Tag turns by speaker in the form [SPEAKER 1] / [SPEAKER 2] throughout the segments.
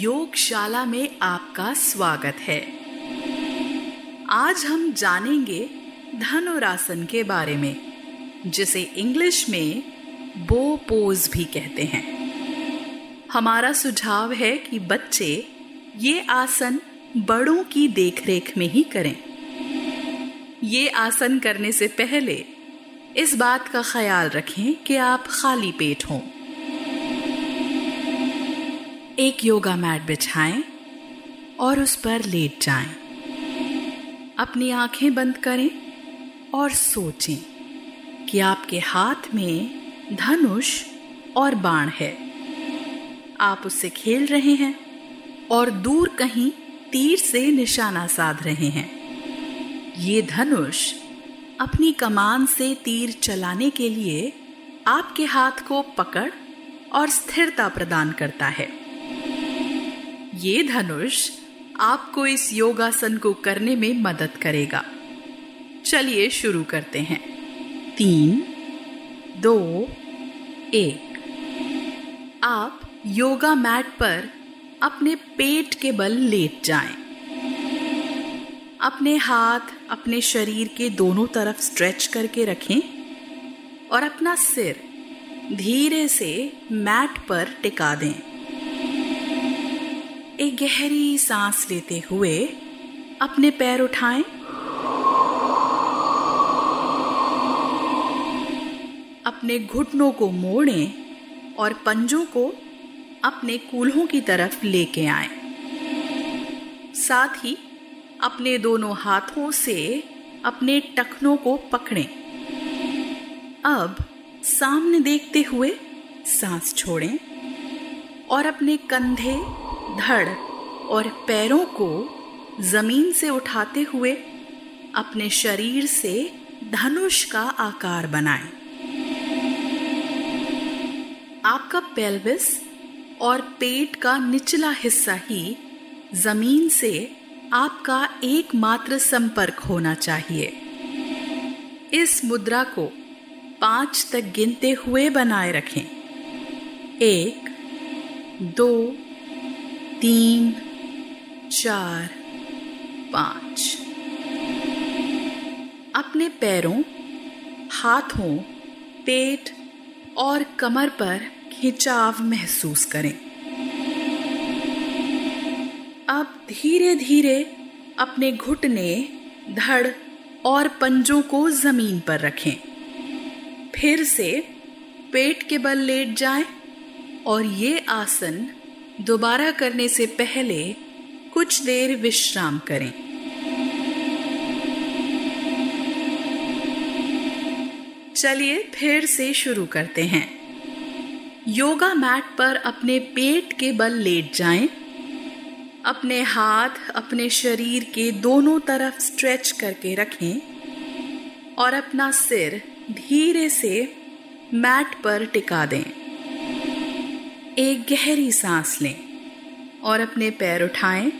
[SPEAKER 1] Yogshala में आपका स्वागत है। आज हम जानेंगे धनुरासन के बारे में, जिसे इंग्लिश में बो पोज भी कहते हैं। हमारा सुझाव है कि बच्चे ये आसन बड़ों की देखरेख में ही करें। ये आसन करने से पहले इस बात का ख्याल रखें कि आप खाली पेट हों। एक योगा मैट बिछाएँ और उस पर लेट जाएँ। अपनी आँखें बंद करें और सोचें कि आपके हाथ में धनुष और बाण है। आप उससे खेल रहे हैं और दूर कहीं तीर से निशाना साध रहे हैं। ये धनुष अपनी कमान से तीर चलाने के लिए आपके हाथ को पकड़ और स्थिरता प्रदान करता है। ये धनुष आपको इस योगासन को करने में मदद करेगा। चलिए शुरू करते हैं। तीन, दो, एक। आप योगा मैट पर अपने पेट के बल लेट जाएँ। अपने हाथ, अपने शरीर के दोनों तरफ़ स्ट्रेच करके रखें और अपना सिर धीरे से मैट पर टिका दें। एक गहरी सांस लेते हुए अपने पैर उठाएँ। अपने घुटनों को मोड़ें और पंजों को अपने कूल्हों की तरफ़ लेके आए। साथ ही अपने दोनों हाथों से अपने टखनों को पकड़ें। अब सामने देखते हुए सांस छोड़ें और अपने कंधे धड़ और पैरों को ज़मीन से उठाते हुए अपने शरीर से धनुष का आकार बनाएँ। आपका पेल्विस और पेट का निचला हिस्सा ही ज़मीन से आपका एकमात्र संपर्क होना चाहिए इस मुद्रा को पाँच तक गिनते हुए बनाए रखें एक, दो तीन, चार, पाँच। अपने पैरों, हाथों, पेट और कमर पर खिंचाव महसूस करें। अब धीरे धीरे अपने घुटने, धड़ और पंजों को ज़मीन पर रखें। फिर से पेट के बल लेट जाएँ और ये आसन दोबारा करने से पहले कुछ देर विश्राम करें। चलिए फिर से शुरू करते हैं। योगा मैट पर अपने पेट के बल लेट जाएँ, अपने हाथ अपने शरीर के दोनों तरफ़ स्ट्रेच करके रखें और अपना सिर धीरे से मैट पर टिका दें। एक गहरी सांस लें और अपने पैर उठाएँ।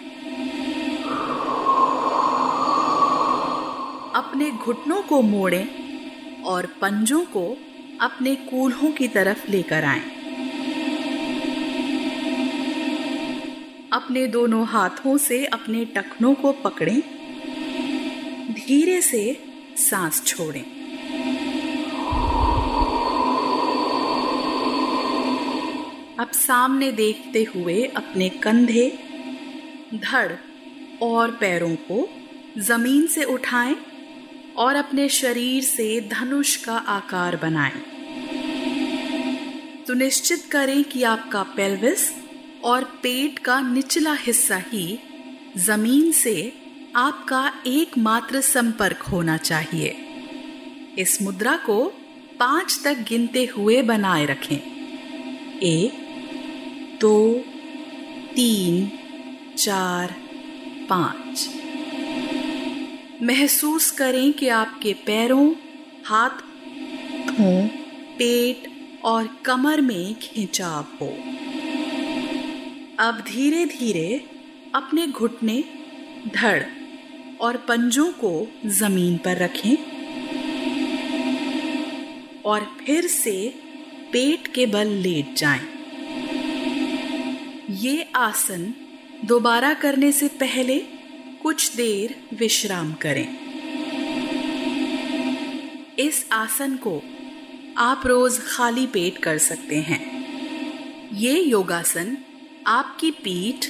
[SPEAKER 1] अपने घुटनों को मोड़ें और पंजों को अपने कूल्हों की तरफ़ लेकर आएँ। अपने दोनों हाथों से अपने टखनों को पकड़ें। धीरे से सांस छोड़ें। अब सामने देखते हुए अपने कंधे, धड़ और पैरों को ज़मीन से उठाएँ और अपने शरीर से धनुष का आकार बनाएँ। सुनिश्चित करें कि आपका पेल्विस और पेट का निचला हिस्सा ही ज़मीन से आपका एकमात्र संपर्क होना चाहिए इस मुद्रा को पाँच तक गिनते हुए बनाए रखें एक दो, तीन, चार, पाँच महसूस करें कि आपके पैरों, हाथों पेट और कमर में खिंचाव हो अब धीरे धीरे अपने घुटने, धड़ और पंजों को ज़मीन पर रखें और फिर से पेट के बल लेट जाएँ। ये आसन दोबारा करने से पहले कुछ देर विश्राम करें। इस आसन को आप रोज खाली पेट कर सकते हैं। ये योगासन आपकी पीठ,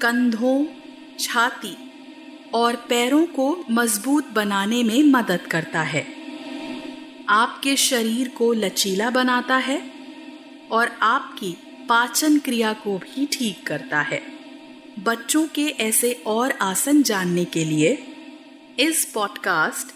[SPEAKER 1] कंधों, छाती और पैरों को मज़बूत बनाने में मदद करता है। आपके शरीर को लचीला बनाता है और आपकी पाचन क्रिया को भी ठीक करता है। बच्चों के ऐसे और आसन जानने के लिए इस पॉडकास्ट